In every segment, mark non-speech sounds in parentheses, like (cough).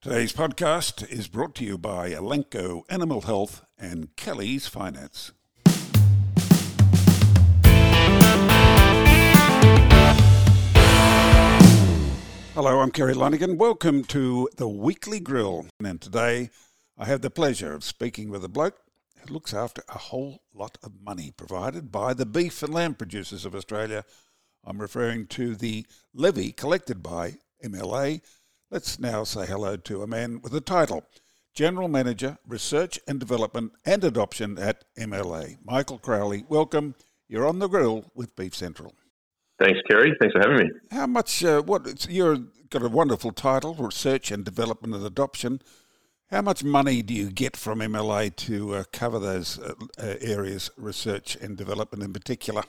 Today's podcast is brought to you by Elanco Animal Health and Kelly's Finance. Hello, I'm Kerry Lonergan. Welcome to the Weekly Grill. And today I have the pleasure of speaking with a bloke who looks after a whole lot of money provided by the beef and lamb producers of Australia. I'm referring to the levy collected by MLA Let's now say hello to a man with a title General Manager, Research and Development and Adoption at MLA. Michael Crowley, welcome. You're on the grill with Beef Central. Thanks, Kerry. Thanks for having me. How much? Uh, what? You've got a wonderful title, Research and Development and Adoption. How much money do you get from MLA to uh, cover those uh, uh, areas, research and development in particular?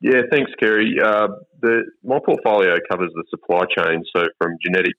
Yeah, thanks, Kerry. Uh, the, my portfolio covers the supply chain, so from genetics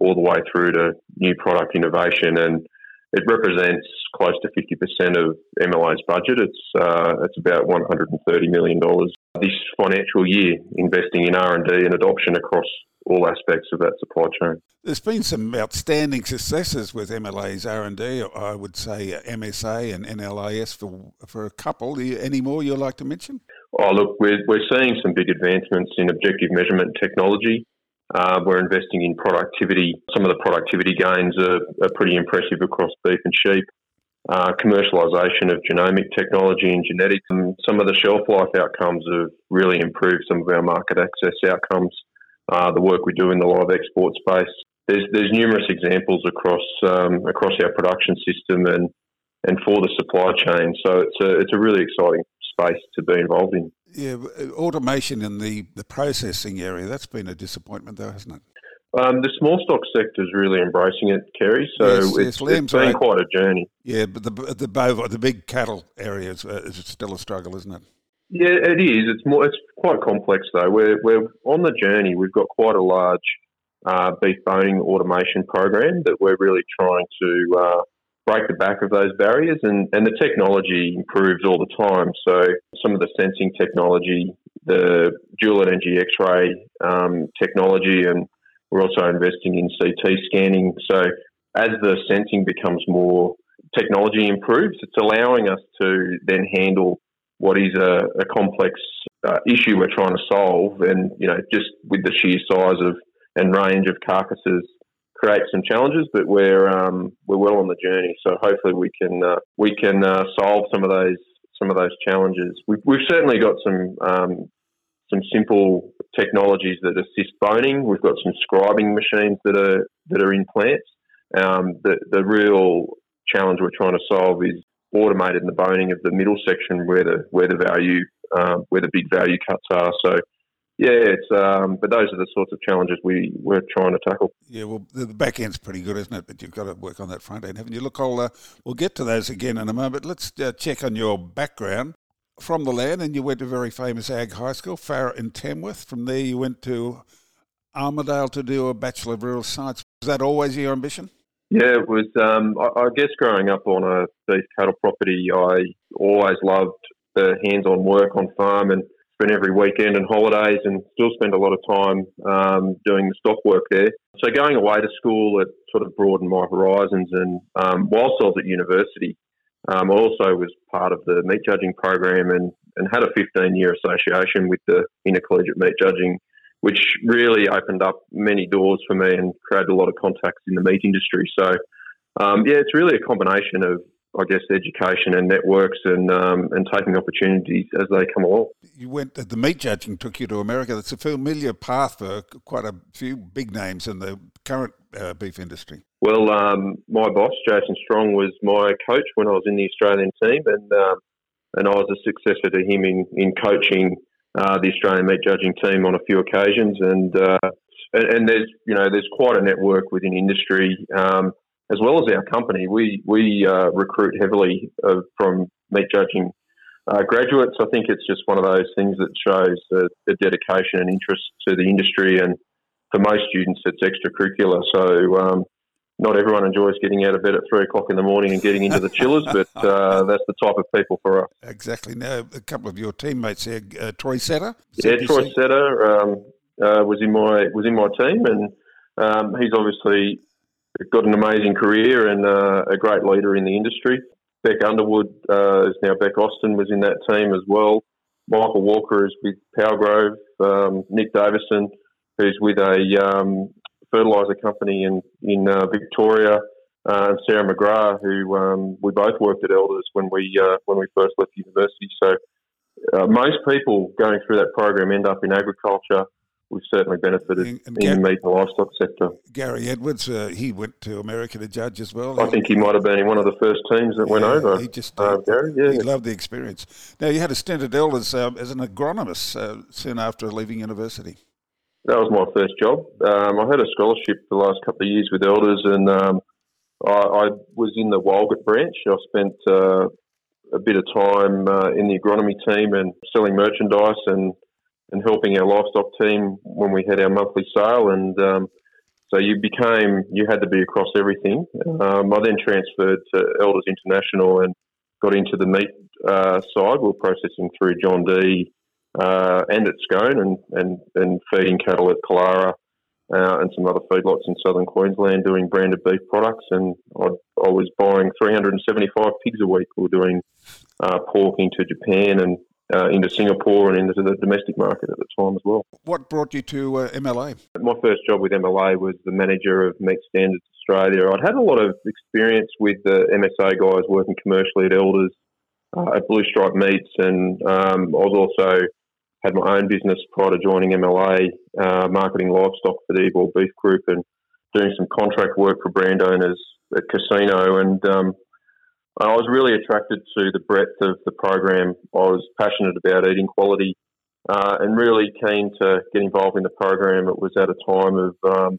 all the way through to new product innovation, and it represents close to 50% of MLA's budget. It's uh, it's about 130 million dollars this financial year, investing in R and D and adoption across all aspects of that supply chain. There's been some outstanding successes with MLA's R and D. I would say MSA and NLIS for for a couple. Any more you'd like to mention? Oh, look, we're, we're seeing some big advancements in objective measurement technology. Uh, we're investing in productivity. Some of the productivity gains are, are pretty impressive across beef and sheep. Uh, commercialisation of genomic technology and genetics. And some of the shelf life outcomes have really improved some of our market access outcomes. Uh, the work we do in the live export space. There's, there's numerous examples across um, across our production system and and for the supply chain. So it's a it's a really exciting space to be involved in. Yeah, uh, automation in the, the processing area, that's been a disappointment though, hasn't it? Um, the small stock sector is really embracing it, Kerry. So yes, it's, yes, it's been quite a journey. Yeah, but the the the big cattle area is, uh, is still a struggle, isn't it? Yeah, it is. It's more. It's quite complex though. We're we're on the journey. We've got quite a large uh, beef boning automation program that we're really trying to uh, break the back of those barriers, and, and the technology improves all the time. So some of the sensing technology, the dual energy X-ray um, technology, and we're also investing in CT scanning. So as the sensing becomes more technology improves, it's allowing us to then handle what is a, a complex uh, issue we're trying to solve, and you know just with the sheer size of and range of carcasses create some challenges, but we're um, we're well on the journey. So hopefully we can uh, we can uh, solve some of those some of those challenges. We've, we've certainly got some um, some simple technologies that assist boning. We've got some scribing machines that are that are in plants. Um, the the real challenge we're trying to solve is automated in the boning of the middle section where the where the value uh, where the big value cuts are. So yeah, it's um, but those are the sorts of challenges we we're trying to tackle. Yeah, well, the back end's pretty good, isn't it? But you've got to work on that front end, haven't you? Look, I'll, uh, we'll get to those again in a moment. Let's uh, check on your background from the land, and you went to very famous ag high school, Farrer in Tamworth. From there, you went to Armidale to do a Bachelor of Rural Science. Was that always your ambition? Yeah, it was. Um, I, I guess growing up on a beef cattle property, I always loved the hands-on work on farm and spend every weekend and holidays and still spend a lot of time um, doing the stock work there. So going away to school, it sort of broadened my horizons. And um, whilst I was at university, um, I also was part of the meat judging program and, and had a 15 year association with the intercollegiate meat judging, which really opened up many doors for me and created a lot of contacts in the meat industry. So, um, yeah, it's really a combination of I guess, education and networks and um, and taking opportunities as they come along. You went the meat judging took you to America. That's a familiar path for quite a few big names in the current uh, beef industry. Well, um, my boss Jason Strong was my coach when I was in the Australian team, and um, and I was a successor to him in in coaching uh, the Australian meat judging team on a few occasions, and. Uh, and, and there's, you know, there's quite a network within industry. As well as our company, we we uh, recruit heavily uh, from meat judging uh, graduates. I think it's just one of those things that shows the, the, dedication and interest to the industry, and for most students, it's extracurricular. So. Um, not everyone enjoys getting out of bed at three o'clock in the morning and getting into the chillers, (laughs) but uh, that's the type of people for us. Exactly. Now, a couple of your teammates here, uh, Troy Setter. Yeah, Troy Setter um, uh, was in my was in my team, and um, he's obviously got an amazing career and uh, a great leader in the industry. Beck Underwood uh, is now Beck Austin was in that team as well. Michael Walker is with Powergrove. Um, Nick Davison, who's with a um, fertiliser company in in uh, Victoria. Uh, Sarah McGrath, who um, we both worked at Elders when we uh, when we first left university. So uh, most people going through that program end up in agriculture we've certainly benefited and, and in the meat and livestock sector. Gary Edwards, uh, he went to America to judge as well. I think he might have been in one of the first teams that yeah, went over. He just uh, Gary, yeah, he loved the experience. Now you had a stint at Elders um, as an agronomist uh, soon after leaving university. That was my first job. Um, I had a scholarship the last couple of years with Elders, and um, I, I, was in the Walgett branch. I spent uh, a bit of time uh, in the agronomy team and selling merchandise and and helping our livestock team when we had our monthly sale. And um, so you became, you had to be across everything. Um, I then transferred to Elders International and got into the meat uh, side. We are processing through John Dee uh, and at Scone and, and, and feeding cattle at Killara. Uh, and some other feedlots in southern Queensland doing branded beef products, and I, I was buying 375 pigs a week. We were doing uh, pork into Japan and uh, into Singapore and into the domestic market at the time as well. What brought you to uh, MLA? My first job with MLA was the manager of Meat Standards Australia. I'd had a lot of experience with the MSA guys working commercially at Elders, uh, at Blue Stripe Meats, and um, I was also had my own business prior to joining MLA, uh, marketing livestock for the Ebor Beef Group and doing some contract work for brand owners at Casino. And um, I was really attracted to the breadth of the program. I was passionate about eating quality uh, and really keen to get involved in the program. It was at a time of um,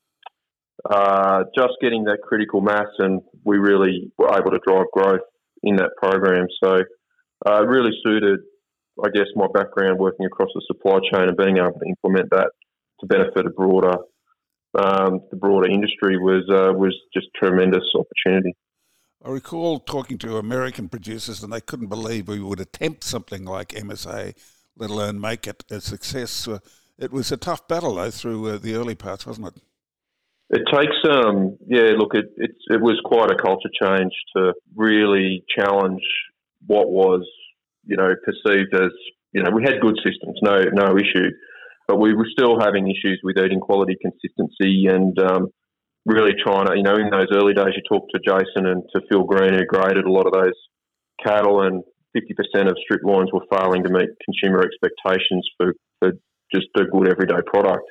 uh, just getting that critical mass, and we really were able to drive growth in that program. So, uh, really suited, I guess, my background working across the supply chain and being able to implement that to benefit a broader, um, the broader industry was uh, was just tremendous opportunity. I recall talking to American producers, and they couldn't believe we would attempt something like MSA, let alone make it a success. Uh, it was a tough battle, though, through uh, the early parts, wasn't it? It takes, um, yeah. Look, it, it it was quite a culture change to really challenge what was, you know, perceived as, you know, we had good systems, no no issue, but we were still having issues with eating quality consistency and um, really trying to, you know, in those early days, you talked to Jason and to Phil Green, who graded a lot of those cattle, and 50% of striploins were failing to meet consumer expectations for, for just a good everyday product.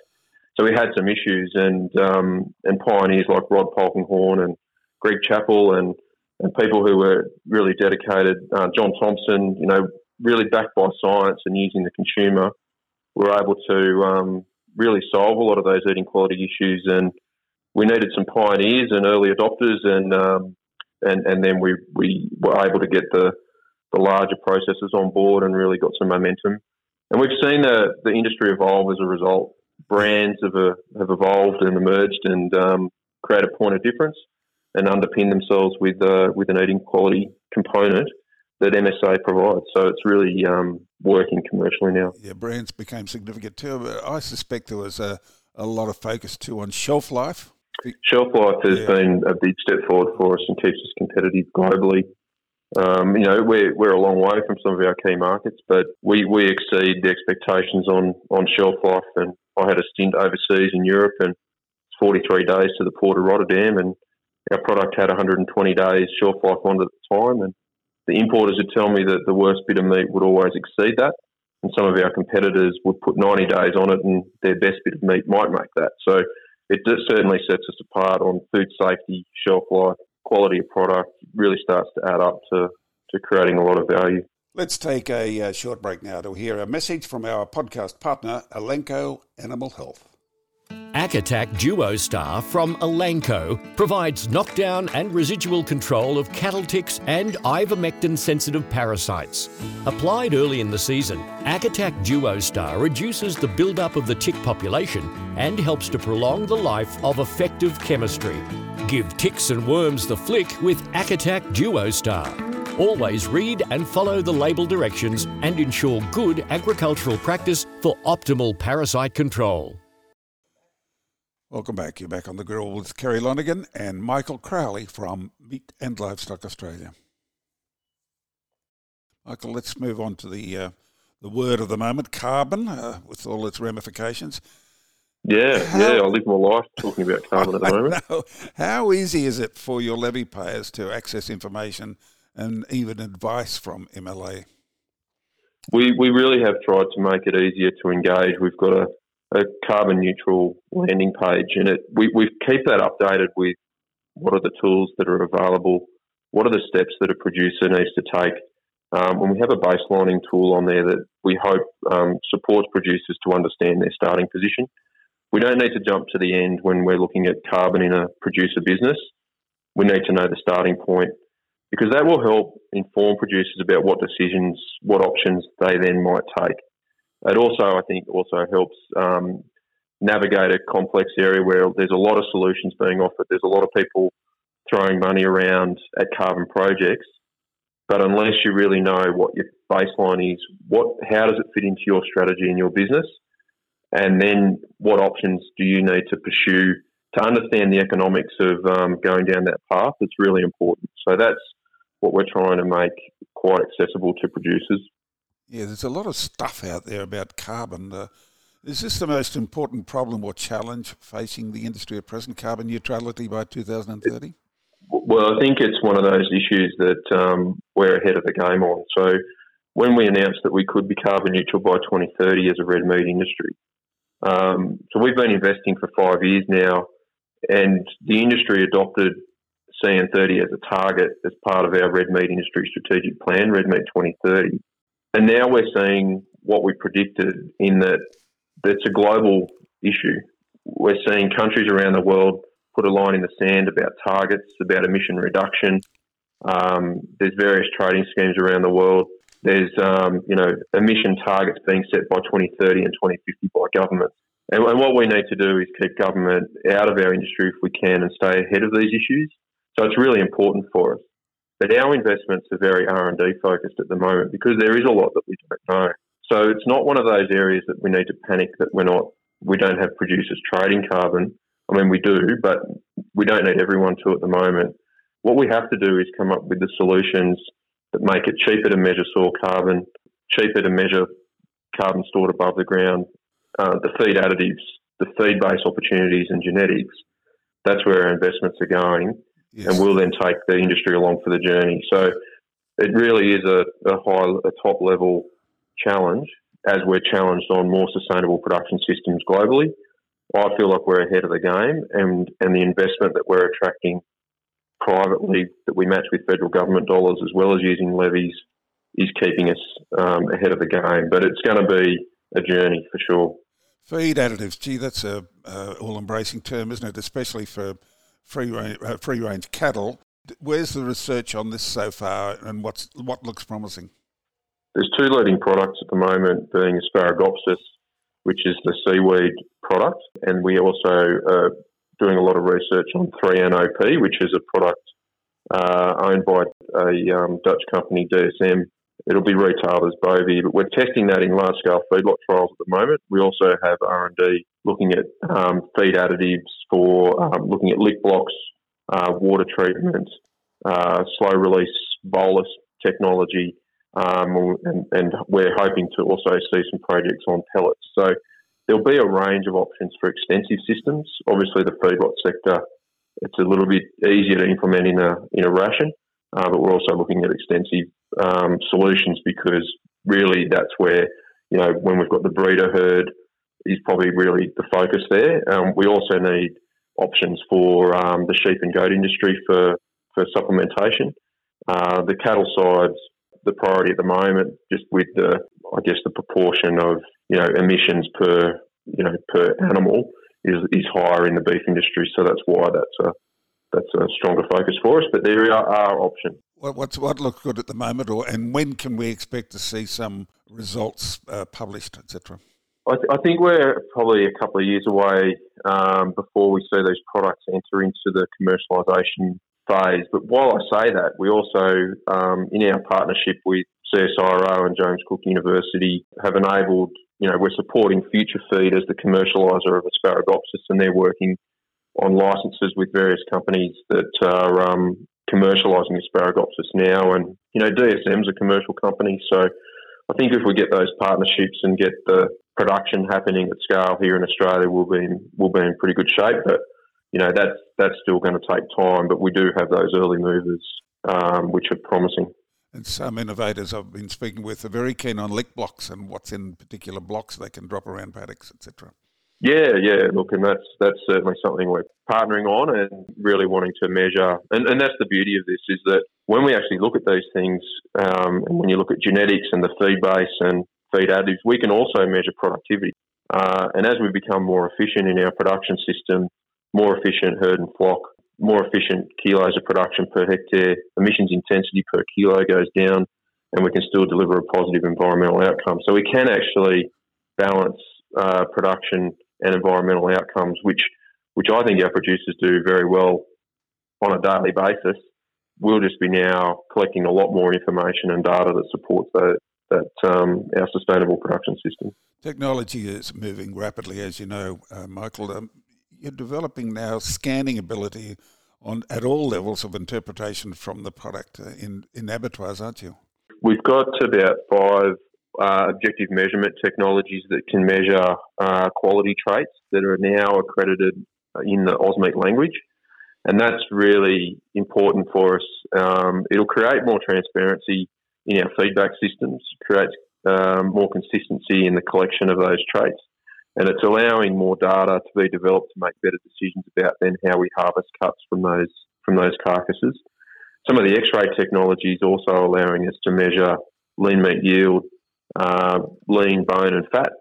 So we had some issues, and um, and pioneers like Rod Polkinghorne and Greg Chappell and and people who were really dedicated, uh, John Thompson, you know, really backed by science and using the consumer, were able to um, really solve a lot of those eating quality issues and we needed some pioneers and early adopters, and um, and and then we we were able to get the the larger processors on board and really got some momentum. And we've seen the the industry evolve as a result. Brands have uh, have evolved and emerged and um, create a point of difference and underpin themselves with uh, with an eating quality component that MSA provides. So it's really um, working commercially now. Yeah, brands became significant too. But I suspect there was a, a lot of focus too on shelf life Shelf life has yeah. been a big step forward for us and keeps us competitive globally. Um, you know, we're, we're a long way from some of our key markets, but we, we exceed the expectations on, on shelf life. And I had a stint overseas in Europe and it's 43 days to the port of Rotterdam, and our product had 120 days shelf life on it at the time. And the importers would tell me that the worst bit of meat would always exceed that. And some of our competitors would put 90 days on it, and their best bit of meat might make that. So it certainly sets us apart on food safety, shelf life, quality of product. Really starts to add up to, to creating a lot of value. Let's take a uh, short break now to hear a message from our podcast partner, Elanco Animal Health. Acatak DuoStar from Elanco provides knockdown and residual control of cattle ticks and ivermectin sensitive parasites. Applied early in the season, Acatak DuoStar reduces the buildup of the tick population and helps to prolong the life of effective chemistry. Give ticks and worms the flick with Acatak DuoStar. Always read and follow the label directions and ensure good agricultural practice for optimal parasite control. Welcome back. You're back on the grill with Kerry Lonergan and Michael Crowley from Meat and Livestock Australia. Michael, let's move on to the uh, the word of the moment, carbon, uh, with all its ramifications. Yeah, How, yeah, I live my life talking about carbon at the (laughs) moment. Know. How easy is it for your levy payers to access information and even advice from MLA? We, we really have tried to make it easier to engage. We've got a, a carbon neutral landing page, and it we, we keep that updated with what are the tools that are available, what are the steps that a producer needs to take. Um, and we have a baselining tool on there that we hope um, supports producers to understand their starting position. We don't need to jump to the end when we're looking at carbon in a producer business. We need to know the starting point because that will help inform producers about what decisions, what options they then might take. It also, I think, also helps um, navigate a complex area where there's a lot of solutions being offered. There's a lot of people throwing money around at carbon projects, but unless you really know what your baseline is, what how does it fit into your strategy and your business, and then what options do you need to pursue to understand the economics of um, going down that path? It's really important. So that's what we're trying to make quite accessible to producers. Yeah, there's a lot of stuff out there about carbon. Uh, is this the most important problem or challenge facing the industry at present, carbon neutrality by 2030? Well, I think it's one of those issues that um, we're ahead of the game on. So, when we announced that we could be carbon neutral by 2030 as a red meat industry, um, so we've been investing for five years now, and the industry adopted CN30 as a target as part of our red meat industry strategic plan, Red Meat 2030. And now we're seeing what we predicted in that it's a global issue. We're seeing countries around the world put a line in the sand about targets, about emission reduction. Um, there's various trading schemes around the world. There's um, you know emission targets being set by 2030 and 2050 by governments. And, and what we need to do is keep government out of our industry if we can and stay ahead of these issues. So it's really important for us. But our investments are very R&D focused at the moment because there is a lot that we don't know. So it's not one of those areas that we need to panic that we're not, we don't have producers trading carbon. I mean, we do, but we don't need everyone to at the moment. What we have to do is come up with the solutions that make it cheaper to measure soil carbon, cheaper to measure carbon stored above the ground, uh, the feed additives, the feed based opportunities and genetics. That's where our investments are going yes. and we'll then take the industry along for the journey. So it really is a, a high, a top level challenge as we're challenged on more sustainable production systems globally. I feel like we're ahead of the game, and, and the investment that we're attracting privately that we match with federal government dollars as well as using levies is keeping us um, ahead of the game. But it's going to be a journey for sure. Feed additives, gee, that's a uh, all-embracing term, isn't it? Especially for free range, uh, free range cattle. Where's the research on this so far, and what's what looks promising? There's two leading products at the moment, being Asparagopsis, which is the seaweed product, and we also are doing a lot of research on 3NOP, which is a product uh, owned by a um, Dutch company, DSM. It'll be retailed as Bovaer, but we're testing that in large-scale feedlot trials at the moment. We also have R&D looking at um, feed additives for um, looking at lick blocks, uh, water treatment, uh, slow release bolus technology, um, and, and, we're hoping to also see some projects on pellets. So there'll be a range of options for extensive systems. Obviously, the feedlot sector it's a little bit easier to implement in a in a ration, uh, but we're also looking at extensive um, solutions because really that's where you know when we've got the breeder herd is probably really the focus there. Um, we also need options for um, the sheep and goat industry for, for supplementation. Uh, the cattle side's the priority at the moment, just with the, I guess, the proportion of, you know, emissions per, you know, per animal is, is higher in the beef industry. So that's why that's a, that's a stronger focus for us. But there are, are options. What, what's, what looks good at the moment, or and when can we expect to see some results uh, published, etc.? I, th- I, think we're probably a couple of years away um, before we see those products enter into the commercialisation phase. But while I say that, we also, um, in our partnership with CSIRO and James Cook University, have enabled you know, we're supporting Future Feed as the commercialiser of Asparagopsis, and they're working on licenses with various companies that are um, commercialising Asparagopsis now. And, you know, DSM's a commercial company, so I think if we get those partnerships and get the production happening at scale here in Australia, we'll be in, we'll be in pretty good shape. But you know that's that's still going to take time. But we do have those early movers, um, which are promising. And some innovators I've been speaking with are very keen on lick blocks and what's in particular blocks they can drop around paddocks, etc. Yeah, yeah. Look, and that's that's certainly something we're partnering on and really wanting to measure. And, and that's the beauty of this is that when we actually look at these things, um, and when you look at genetics and the feed base and feed additives, we can also measure productivity. Uh, and as we become more efficient in our production system, more efficient herd and flock, more efficient kilos of production per hectare, emissions intensity per kilo goes down, and we can still deliver a positive environmental outcome. So we can actually balance uh, production and environmental outcomes, which which I think our producers do very well on a daily basis. We'll just be now collecting a lot more information and data that supports that, that um, our sustainable production system. Technology is moving rapidly, as you know, uh, Michael. Um, you're developing now scanning ability on at all levels of interpretation from the product uh, in in abattoirs, aren't you? We've got about five uh, objective measurement technologies that can measure uh, quality traits that are now accredited in the AusMeat language. And that's really important for us. Um, it'll create more transparency in our feedback systems, creates um, more consistency in the collection of those traits. And it's allowing more data to be developed to make better decisions about then how we harvest cuts from those from those carcasses. Some of the X-ray technology is also allowing us to measure lean meat yield uh, lean, bone, and fat,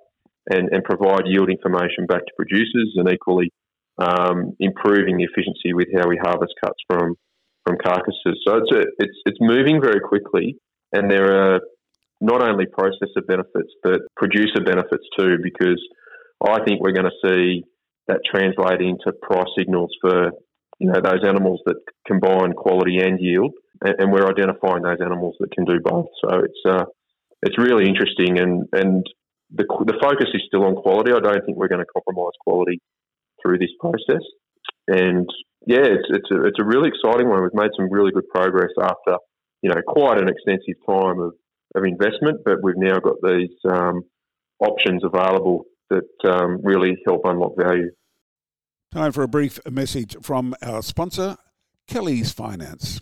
and, and provide yield information back to producers, and equally um, improving the efficiency with how we harvest cuts from from carcasses. So it's a, it's it's moving very quickly, and there are not only processor benefits but producer benefits too, because I think we're going to see that translate into price signals for you know those animals that combine quality and yield, and, we're identifying those animals that can do both. So it's uh, it's really interesting, and and the the focus is still on quality. I don't think we're going to compromise quality through this process, and yeah, it's it's a, it's a really exciting one. We've made some really good progress after you know quite an extensive time of, of investment, but we've now got these um, options available that um, really help unlock value. Time for a brief message from our sponsor, Kelly's Finance.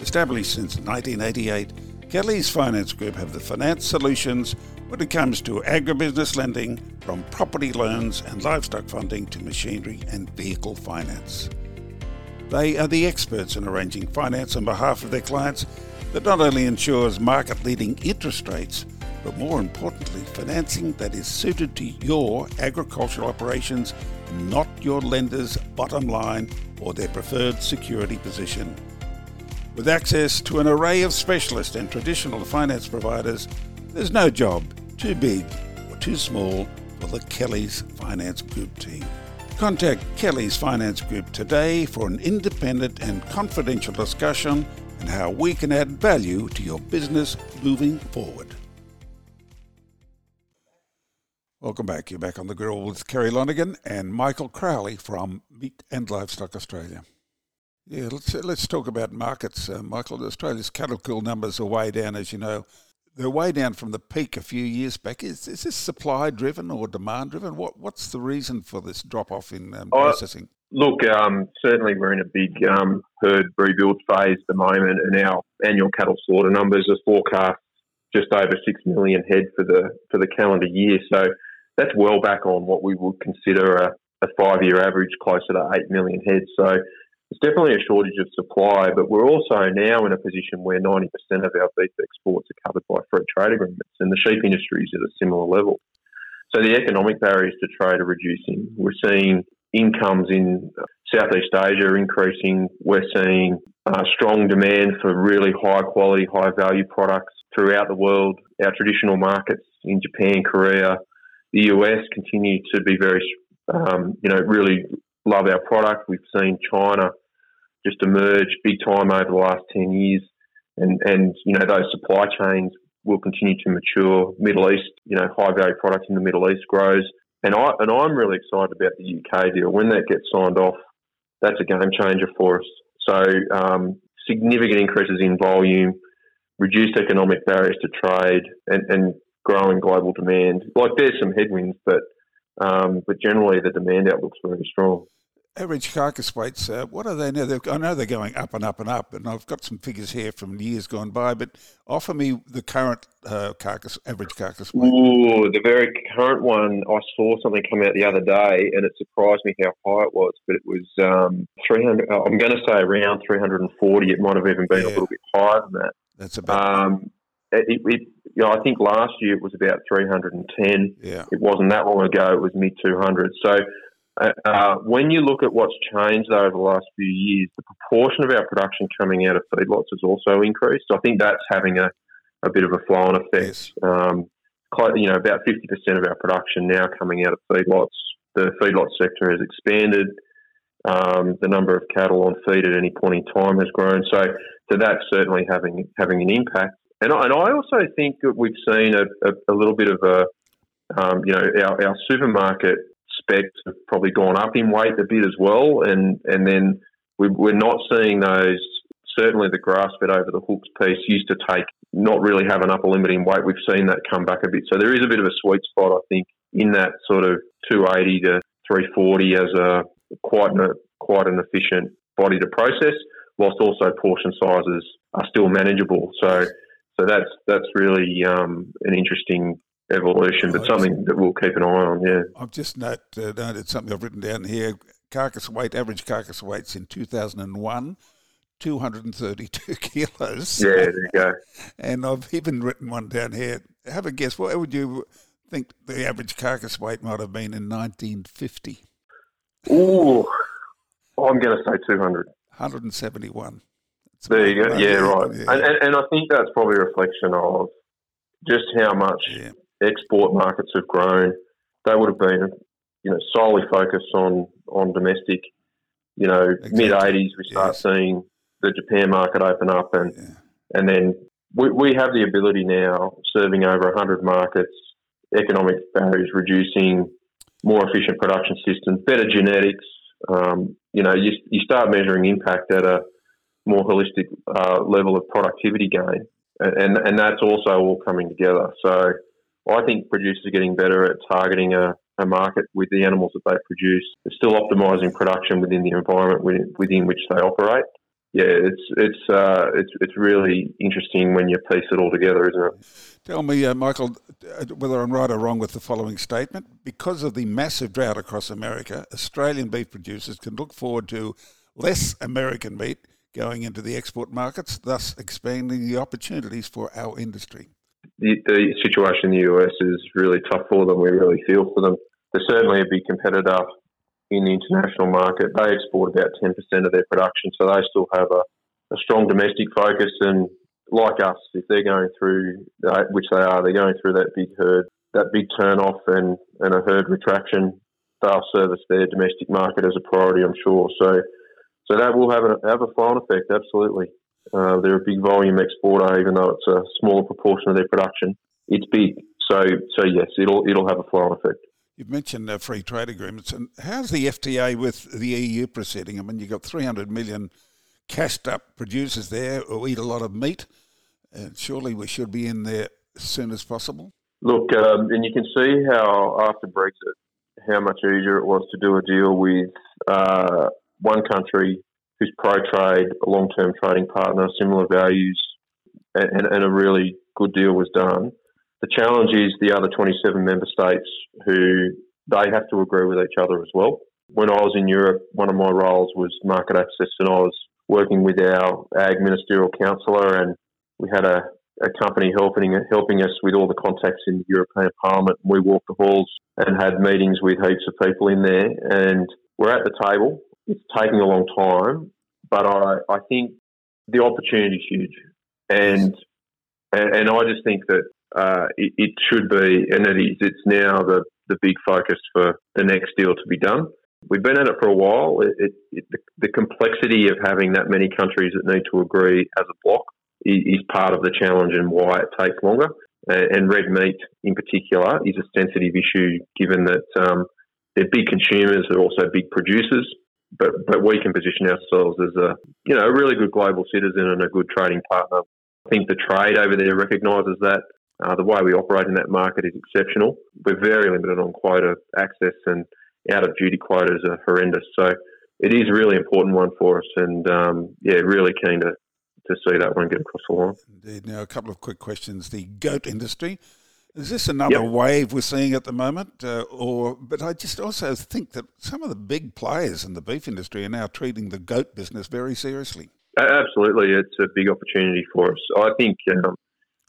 Established since 1988, Kelly's Finance Group have the finance solutions when it comes to agribusiness lending, from property loans and livestock funding to machinery and vehicle finance. They are the experts in arranging finance on behalf of their clients that not only ensures market leading interest rates, but more importantly, financing that is suited to your agricultural operations, not your lender's bottom line or their preferred security position. With access to an array of specialist and traditional finance providers, there's no job too big or too small for the Kelly's Finance Group team. Contact Kelly's Finance Group today for an independent and confidential discussion on how we can add value to your business moving forward. Welcome back. You're back on the grill with Kerry Lonergan and Michael Crowley from Meat and Livestock Australia. Yeah, let's let's talk about markets, uh, Michael. Australia's cattle kill numbers are way down, as you know. They're way down from the peak a few years back. Is, is this supply driven or demand driven? What what's the reason for this drop off in um, oh, processing? Look, um, certainly we're in a big um, herd rebuild phase at the moment, and our annual cattle slaughter numbers are forecast just over six million head for the for the calendar year. So that's well back on what we would consider a, a five year average, closer to eight million heads. So there's definitely a shortage of supply, but we're also now in a position where 90% of our beef exports are covered by free trade agreements, and the sheep industry is at a similar level. So the economic barriers to trade are reducing. We're seeing incomes in Southeast Asia increasing. We're seeing uh, strong demand for really high quality, high value products throughout the world. Our traditional markets in Japan, Korea, the US continue to be very, um, you know, really love our product. We've seen China just emerged big time over the last 10 years. And, and you know, those supply chains will continue to mature. Middle East, you know, high value product in the Middle East grows. And I and I'm really excited about the UK deal. When that gets signed off, that's a game changer for us. So um, significant increases in volume, reduced economic barriers to trade, and, and growing global demand. Like there's some headwinds, but um, but generally the demand outlook's very strong average carcass weights, uh, what are they now? They're, I know they're going up and up and up, and I've got some figures here from years gone by, but offer me the current uh, carcass, average carcass weight. Ooh, the very current one, I saw something come out the other day, and it surprised me how high it was, but it was um, 300, uh, I'm going to say around 340. It might have even been yeah. a little bit higher than that. That's about um, it, it, you know, I think last year it was about 310. Yeah. It wasn't that long ago. It was mid 200s. So uh, uh, when you look at what's changed over the last few years, the proportion of our production coming out of feedlots has also increased. I think that's having a, a bit of a flow-on effect. Yes. Um, quite, you know, about 50% of our production now coming out of feedlots. The feedlot sector has expanded. Um, the number of cattle on feed at any point in time has grown. So, so that's certainly having having an impact. And I, and I also think that we've seen a, a, a little bit of a, um, you know, our, our supermarket have probably gone up in weight a bit as well, and and then we, we're not seeing those. Certainly, the grass fed over the hooks piece used to take not really have an upper limit in weight. We've seen that come back a bit, so there is a bit of a sweet spot, I think, in that sort of 280 to 340 as a quite an, quite an efficient body to process, whilst also portion sizes are still manageable. So so that's that's really um, an interesting evolution, but something that we'll keep an eye on. Yeah, I've just note, uh, noted something I've written down here. Carcass weight, average carcass weights in 2001, 232 (laughs) kilos. Yeah, there you go. and I've even written one down here. Have a guess. What would you think the average carcass weight might have been in 1950? Ooh, I'm going to say 200. 171. there you go. Yeah, right. Yeah. And, and, and I think that's probably a reflection of just how much yeah export markets have grown. They would have been, you know, solely focused on on domestic. You know, exactly. mid '80s we start yes. seeing the Japan market open up, and yeah. and then we, we have the ability now, serving over 100 markets, economic barriers reducing, more efficient production systems, better genetics. Um, you know, you, you start measuring impact at a more holistic uh, level of productivity gain, and and that's also all coming together. So I think producers are getting better at targeting a, a market with the animals that they produce. They're still optimising production within the environment within, within which they operate. Yeah, it's it's uh, it's it's really interesting when you piece it all together, isn't it? Tell me, uh, Michael, uh, whether I'm right or wrong with the following statement. Because of the massive drought across America, Australian beef producers can look forward to less American meat going into the export markets, thus expanding the opportunities for our industry the, situation in the US is really tough for them. We really feel for them. They're certainly a big competitor in the international market. They export about 10% of their production, so they still have a, a strong domestic focus. And like us, if they're going through, which they are, they're going through that big herd, that big turn off and, and a herd retraction, they'll service their domestic market as a priority, I'm sure. So, so that will have a, have a flow effect, absolutely. Uh, they're a big volume exporter, even though it's a smaller proportion of their production. It's big, so so yes, it'll it'll have a flow effect. You've mentioned uh, free trade agreements, and how's the FTA with the EU proceeding? I mean, you've got 300 million cashed up producers there who eat a lot of meat, and surely we should be in there as soon as possible. Look, um, and you can see how after Brexit, how much easier it was to do a deal with uh, one country who's pro trade, a long term trading partner, similar values, and, and, a really good deal was done. The challenge is the other 27 member states who they have to agree with each other as well. When I was in Europe, one of my roles was market access, and I was working with our ag ministerial councillor, and we had a, a company helping helping us with all the contacts in the European Parliament. We walked the halls and had meetings with heaps of people in there, and we're at the table it's taking a long time, but I, I think the opportunity is huge, and and, and I just think that uh, it, it, should be, and it is. It's now the the big focus for the next deal to be done. We've been at it for a while. It, it, the, the complexity of having that many countries that need to agree as a block is part of the challenge and why it takes longer. And red meat in particular is a sensitive issue given that um, they're big consumers, they're also big producers, but, but we can position ourselves as a, you know, a really good global citizen and a good trading partner. I think the trade over there recognises that. Uh, the way we operate in that market is exceptional. We're very limited on quota access and out of duty quotas are horrendous. So it is a really important one for us, and um, yeah, really keen to to see that one get across the line. Indeed. Now, a couple of quick questions. The goat industry. Is this another yep. wave we're seeing at the moment, uh, or? But I just also think that some of the big players in the beef industry are now treating the goat business very seriously. Absolutely, it's a big opportunity for us. I think um,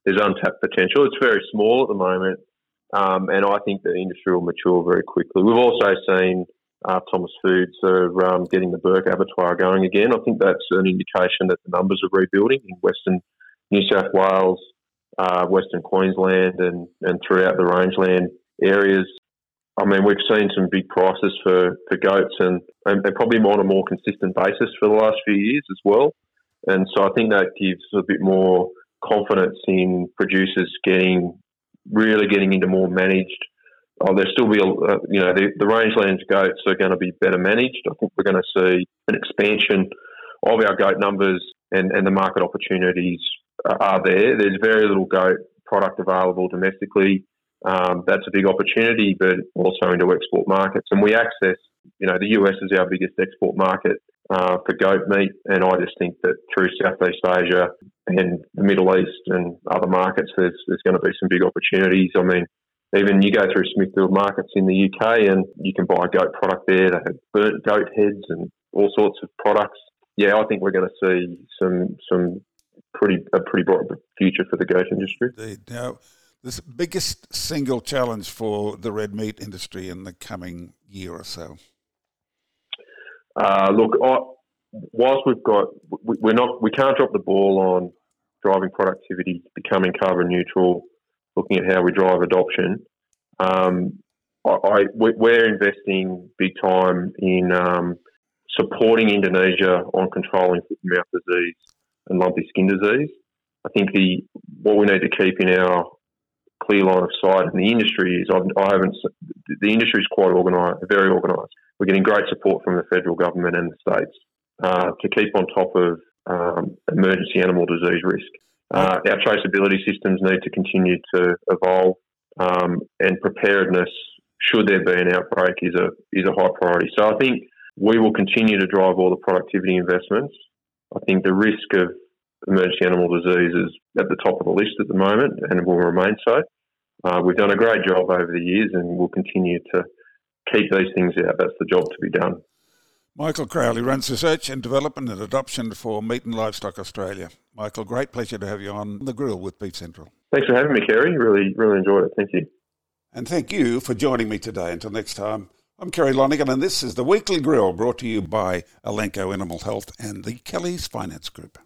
there's untapped potential. It's very small at the moment, um, and I think the industry will mature very quickly. We've also seen uh, Thomas Foods are um, getting the Bourke abattoir going again. I think that's an indication that the numbers are rebuilding in Western New South Wales, uh, Western Queensland, and, and throughout the rangeland areas. I mean, we've seen some big prices for, for goats and, and, and probably on a more consistent basis for the last few years as well. And so I think that gives a bit more confidence in producers getting really getting into more managed oh, there'll still be, a, uh, you know, the, the rangelands goats are going to be better managed. I think we're going to see an expansion of our goat numbers and, and the market opportunities are there. There's very little goat product available domestically. Um, that's a big opportunity, but also into export markets. And we access, you know, the US is our biggest export market uh, for goat meat. And I just think that through Southeast Asia and the Middle East and other markets, there's, there's going to be some big opportunities. I mean, even you go through Smithfield markets in the UK and you can buy goat product there. They have burnt goat heads and all sorts of products. Yeah, I think we're going to see some some pretty a pretty bright future for the goat industry. Indeed. Now, the biggest single challenge for the red meat industry in the coming year or so. Uh, look, I, whilst we've got, we're not, we can't drop the ball on driving productivity, becoming carbon neutral, looking at how we drive adoption. Um, I, I, we're investing big time in um, supporting Indonesia on controlling foot and mouth disease and lumpy skin disease. I think the what we need to keep in our clear line of sight in the industry is I've, I haven't the industry is quite organised, very organised. We're getting great support from the federal government and the states uh, to keep on top of um, emergency animal disease risk. Uh, our traceability systems need to continue to evolve, um, and preparedness, should there be an outbreak, is a is a high priority. So I think we will continue to drive all the productivity investments. I think the risk of emergency animal disease is at the top of the list at the moment, and will remain so. Uh, we've done a great job over the years, and we'll continue to keep these things out. That's the job to be done. Michael Crowley runs research and development and adoption for Meat and Livestock Australia. Michael, great pleasure to have you on the grill with Beef Central. Thanks for having me, Kerry. Really, really enjoyed it. Thank you. And thank you for joining me today. Until next time, I'm Kerry Lonergan, and this is the Weekly Grill brought to you by Elanco Animal Health and the Kelly's Finance Group.